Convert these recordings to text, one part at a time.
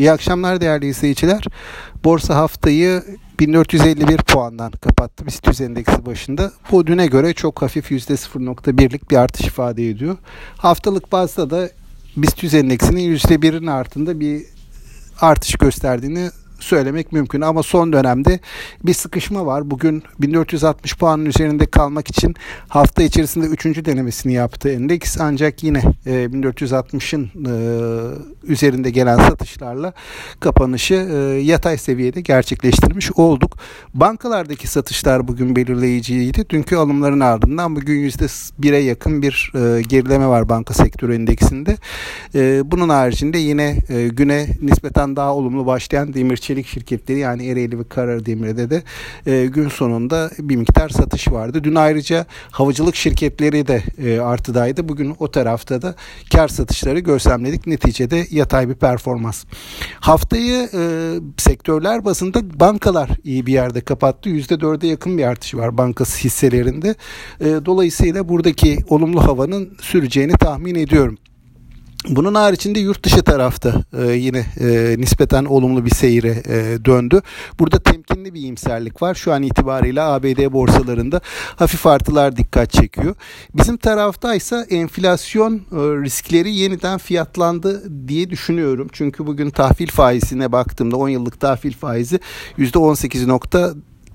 İyi akşamlar değerli izleyiciler. Borsa haftayı 1451 puandan kapattı BIST 100 endeksi başında. Bu düne göre çok hafif %0.1'lik bir artış ifade ediyor. Haftalık bazda da BIST 100 endeksinin %1'in altında bir artış gösterdiğini söylemek mümkün ama son dönemde bir sıkışma var. Bugün 1460 puanın üzerinde kalmak için hafta içerisinde 3. denemesini yaptı endeks ancak yine 1460'ın e, e, üzerinde gelen satışlarla kapanışı e, yatay seviyede gerçekleştirmiş olduk. Bankalardaki satışlar bugün belirleyiciydi. Dünkü alımların ardından bugün %1'e yakın bir gerileme var banka sektörü endeksinde. Bunun haricinde yine güne nispeten daha olumlu başlayan demir çelik şirketleri yani Ereğli ve Karardemir'de de e, gün sonunda bir miktar satış vardı. Dün ayrıca havacılık şirketleri de e, artıdaydı. Bugün o tarafta da kar satışları gözlemledik. Neticede yatay bir performans. Haftayı e, sektörler bazında bankalar iyi bir yerde kapattı. %4'e yakın bir artış var bankası hisselerinde. E, dolayısıyla buradaki olumlu havanın süreceğini tahmin ediyorum. Bunun haricinde yurt dışı tarafta e, yine e, nispeten olumlu bir seyre e, döndü. Burada temkinli bir iyimserlik var. Şu an itibariyle ABD borsalarında hafif artılar dikkat çekiyor. Bizim tarafta ise enflasyon e, riskleri yeniden fiyatlandı diye düşünüyorum. Çünkü bugün tahvil faizine baktığımda 10 yıllık tahvil faizi %18.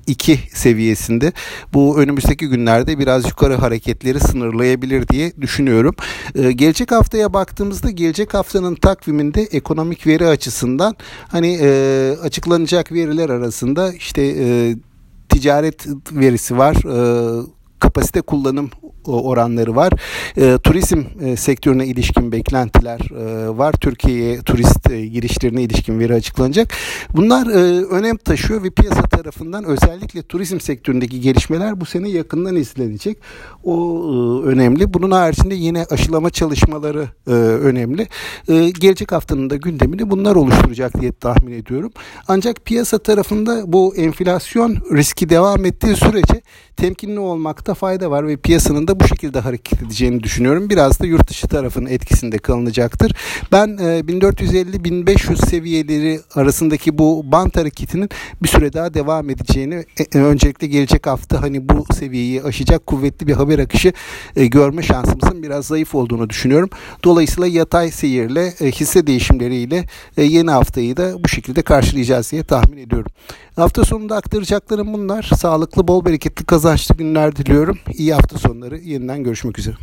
2 seviyesinde. Bu önümüzdeki günlerde biraz yukarı hareketleri sınırlayabilir diye düşünüyorum. Ee, gelecek haftaya baktığımızda gelecek haftanın takviminde ekonomik veri açısından hani e, açıklanacak veriler arasında işte e, ticaret verisi var. E, kapasite kullanım oranları var. E, turizm e, sektörüne ilişkin beklentiler e, var. Türkiye'ye turist e, girişlerine ilişkin veri açıklanacak. Bunlar e, önem taşıyor ve piyasa tarafından özellikle turizm sektöründeki gelişmeler bu sene yakından izlenecek. O e, önemli. Bunun haricinde yine aşılama çalışmaları e, önemli. E, gelecek haftanın da gündemini bunlar oluşturacak diye tahmin ediyorum. Ancak piyasa tarafında bu enflasyon riski devam ettiği sürece temkinli olmakta fayda var ve piyasanın da bu şekilde hareket edeceğini düşünüyorum. Biraz da yurt dışı tarafının etkisinde kalınacaktır. Ben 1450-1500 e, seviyeleri arasındaki bu bant hareketinin bir süre daha devam edeceğini e, e, öncelikle gelecek hafta hani bu seviyeyi aşacak kuvvetli bir haber akışı görme şansımızın biraz zayıf olduğunu düşünüyorum. Dolayısıyla yatay seyirle hisse değişimleriyle yeni haftayı da bu şekilde karşılayacağız diye tahmin ediyorum. Hafta sonunda aktaracaklarım bunlar. Sağlıklı, bol bereketli, kazançlı günler diliyorum. İyi hafta sonları. Yeniden görüşmek üzere.